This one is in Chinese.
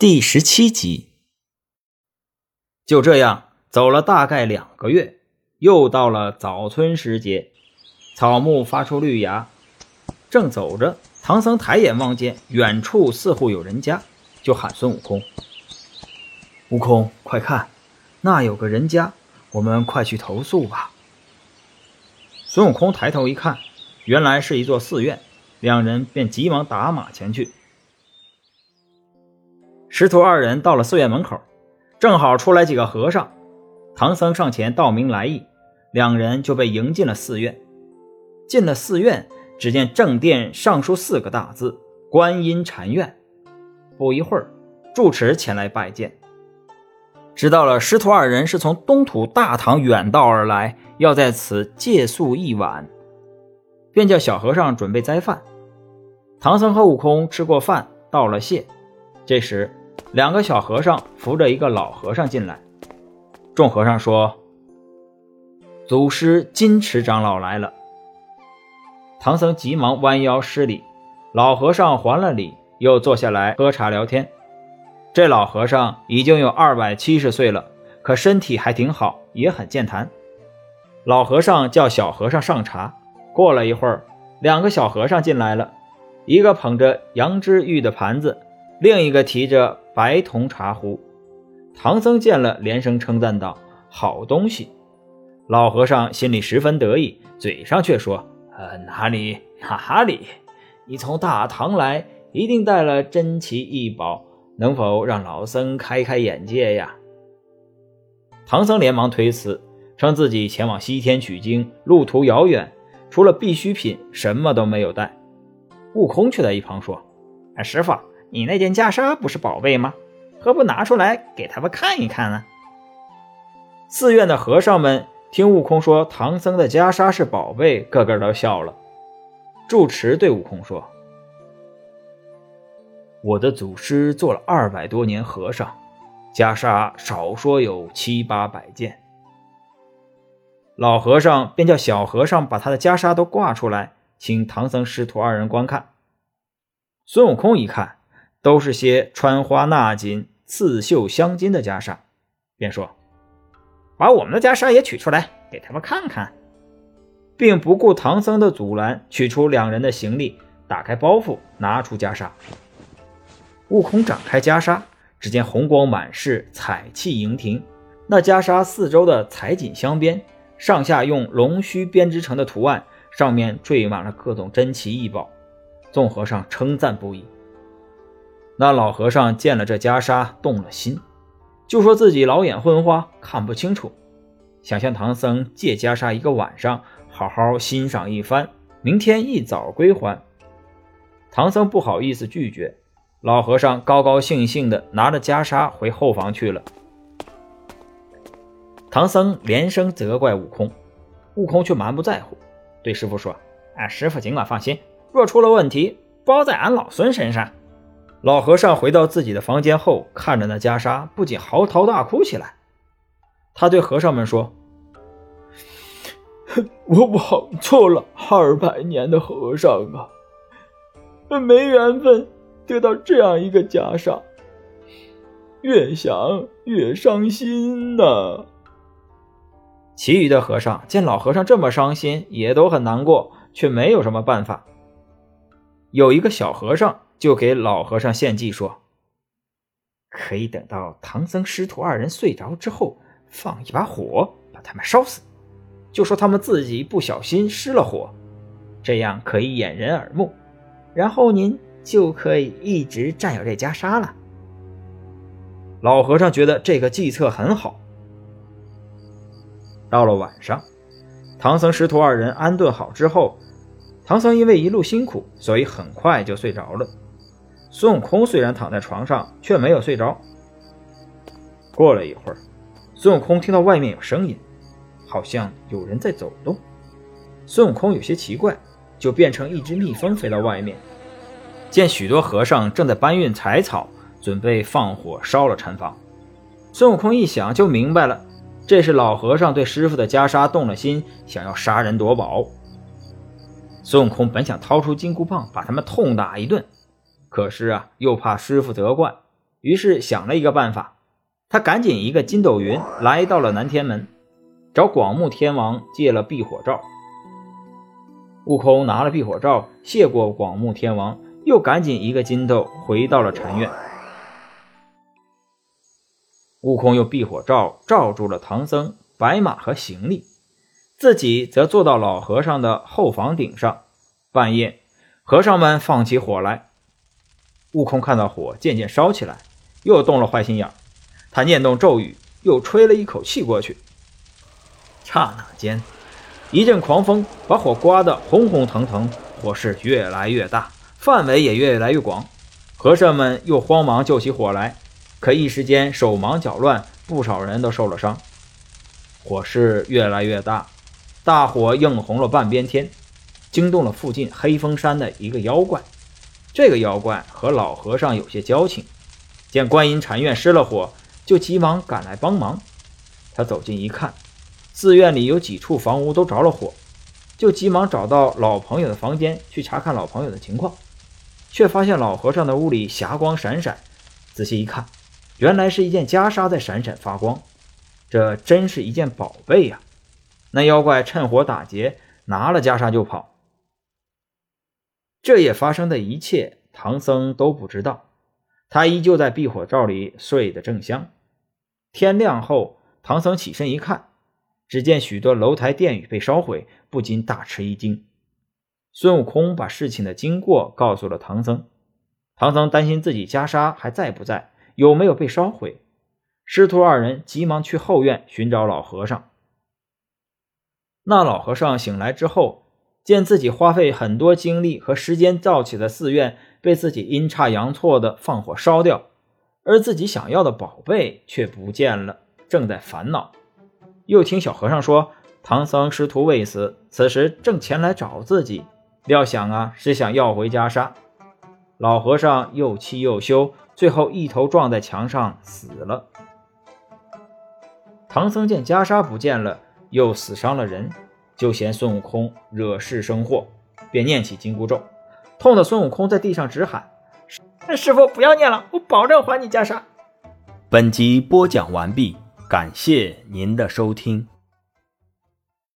第十七集，就这样走了大概两个月，又到了早春时节，草木发出绿芽。正走着，唐僧抬眼望见远处似乎有人家，就喊孙悟空：“悟空，快看，那有个人家，我们快去投宿吧。”孙悟空抬头一看，原来是一座寺院，两人便急忙打马前去。师徒二人到了寺院门口，正好出来几个和尚。唐僧上前道明来意，两人就被迎进了寺院。进了寺院，只见正殿上书四个大字“观音禅院”。不一会儿，住持前来拜见，知道了师徒二人是从东土大唐远道而来，要在此借宿一晚，便叫小和尚准备斋饭。唐僧和悟空吃过饭，道了谢。这时，两个小和尚扶着一个老和尚进来。众和尚说：“祖师金池长老来了。”唐僧急忙弯腰施礼，老和尚还了礼，又坐下来喝茶聊天。这老和尚已经有二百七十岁了，可身体还挺好，也很健谈。老和尚叫小和尚上茶。过了一会儿，两个小和尚进来了，一个捧着羊脂玉的盘子。另一个提着白铜茶壶，唐僧见了，连声称赞道：“好东西！”老和尚心里十分得意，嘴上却说：“呃，哪里哪里？你从大唐来，一定带了珍奇异宝，能否让老僧开开眼界呀？”唐僧连忙推辞，称自己前往西天取经，路途遥远，除了必需品，什么都没有带。悟空却在一旁说：“哎，师傅。”你那件袈裟不是宝贝吗？何不拿出来给他们看一看呢？寺院的和尚们听悟空说唐僧的袈裟是宝贝，个个都笑了。住持对悟空说：“我的祖师做了二百多年和尚，袈裟少说有七八百件。”老和尚便叫小和尚把他的袈裟都挂出来，请唐僧师徒二人观看。孙悟空一看。都是些穿花纳锦、刺绣镶金的袈裟，便说：“把我们的袈裟也取出来，给他们看看。”并不顾唐僧的阻拦，取出两人的行李，打开包袱，拿出袈裟。悟空展开袈裟，只见红光满室，彩气盈庭。那袈裟四周的彩锦镶边，上下用龙须编织成的图案，上面缀满了各种珍奇异宝。众和尚称赞不已。那老和尚见了这袈裟，动了心，就说自己老眼昏花，看不清楚，想向唐僧借袈裟一个晚上，好好欣赏一番，明天一早归还。唐僧不好意思拒绝，老和尚高高兴兴的拿着袈裟回后房去了。唐僧连声责怪悟空，悟空却蛮不在乎，对师傅说：“哎，师傅尽管放心，若出了问题，包在俺老孙身上。”老和尚回到自己的房间后，看着那袈裟，不禁嚎啕大哭起来。他对和尚们说：“我枉做了二百年的和尚啊，没缘分得到这样一个袈裟，越想越伤心呐。”其余的和尚见老和尚这么伤心，也都很难过，却没有什么办法。有一个小和尚。就给老和尚献计说：“可以等到唐僧师徒二人睡着之后，放一把火把他们烧死，就说他们自己不小心失了火，这样可以掩人耳目，然后您就可以一直占有这袈裟了。”老和尚觉得这个计策很好。到了晚上，唐僧师徒二人安顿好之后，唐僧因为一路辛苦，所以很快就睡着了。孙悟空虽然躺在床上，却没有睡着。过了一会儿，孙悟空听到外面有声音，好像有人在走动。孙悟空有些奇怪，就变成一只蜜蜂飞到外面，见许多和尚正在搬运柴草，准备放火烧了禅房。孙悟空一想就明白了，这是老和尚对师傅的袈裟动了心，想要杀人夺宝。孙悟空本想掏出金箍棒把他们痛打一顿。可是啊，又怕师傅责怪，于是想了一个办法，他赶紧一个筋斗云来到了南天门，找广目天王借了避火罩。悟空拿了避火罩，谢过广目天王，又赶紧一个筋斗回到了禅院。悟空用避火罩罩住了唐僧、白马和行李，自己则坐到老和尚的后房顶上。半夜，和尚们放起火来。悟空看到火渐渐烧起来，又动了坏心眼他念动咒语，又吹了一口气过去。刹那间，一阵狂风把火刮得红红腾腾，火势越来越大，范围也越来越广。和尚们又慌忙救起火来。可一时间手忙脚乱，不少人都受了伤。火势越来越大，大火映红了半边天，惊动了附近黑风山的一个妖怪。这个妖怪和老和尚有些交情，见观音禅院失了火，就急忙赶来帮忙。他走近一看，寺院里有几处房屋都着了火，就急忙找到老朋友的房间去查看老朋友的情况，却发现老和尚的屋里霞光闪闪。仔细一看，原来是一件袈裟在闪闪发光，这真是一件宝贝呀！那妖怪趁火打劫，拿了袈裟就跑。这夜发生的一切，唐僧都不知道，他依旧在避火罩里睡得正香。天亮后，唐僧起身一看，只见许多楼台殿宇被烧毁，不禁大吃一惊。孙悟空把事情的经过告诉了唐僧，唐僧担心自己袈裟还在不在。有没有被烧毁？师徒二人急忙去后院寻找老和尚。那老和尚醒来之后，见自己花费很多精力和时间造起的寺院被自己阴差阳错的放火烧掉，而自己想要的宝贝却不见了，正在烦恼。又听小和尚说，唐僧师徒未死，此时正前来找自己，料想啊是想要回袈裟。老和尚又气又羞。最后一头撞在墙上死了。唐僧见袈裟不见了，又死伤了人，就嫌孙悟空惹事生祸，便念起紧箍咒，痛得孙悟空在地上直喊：“师傅，不要念了，我保证还你袈裟。”本集播讲完毕，感谢您的收听。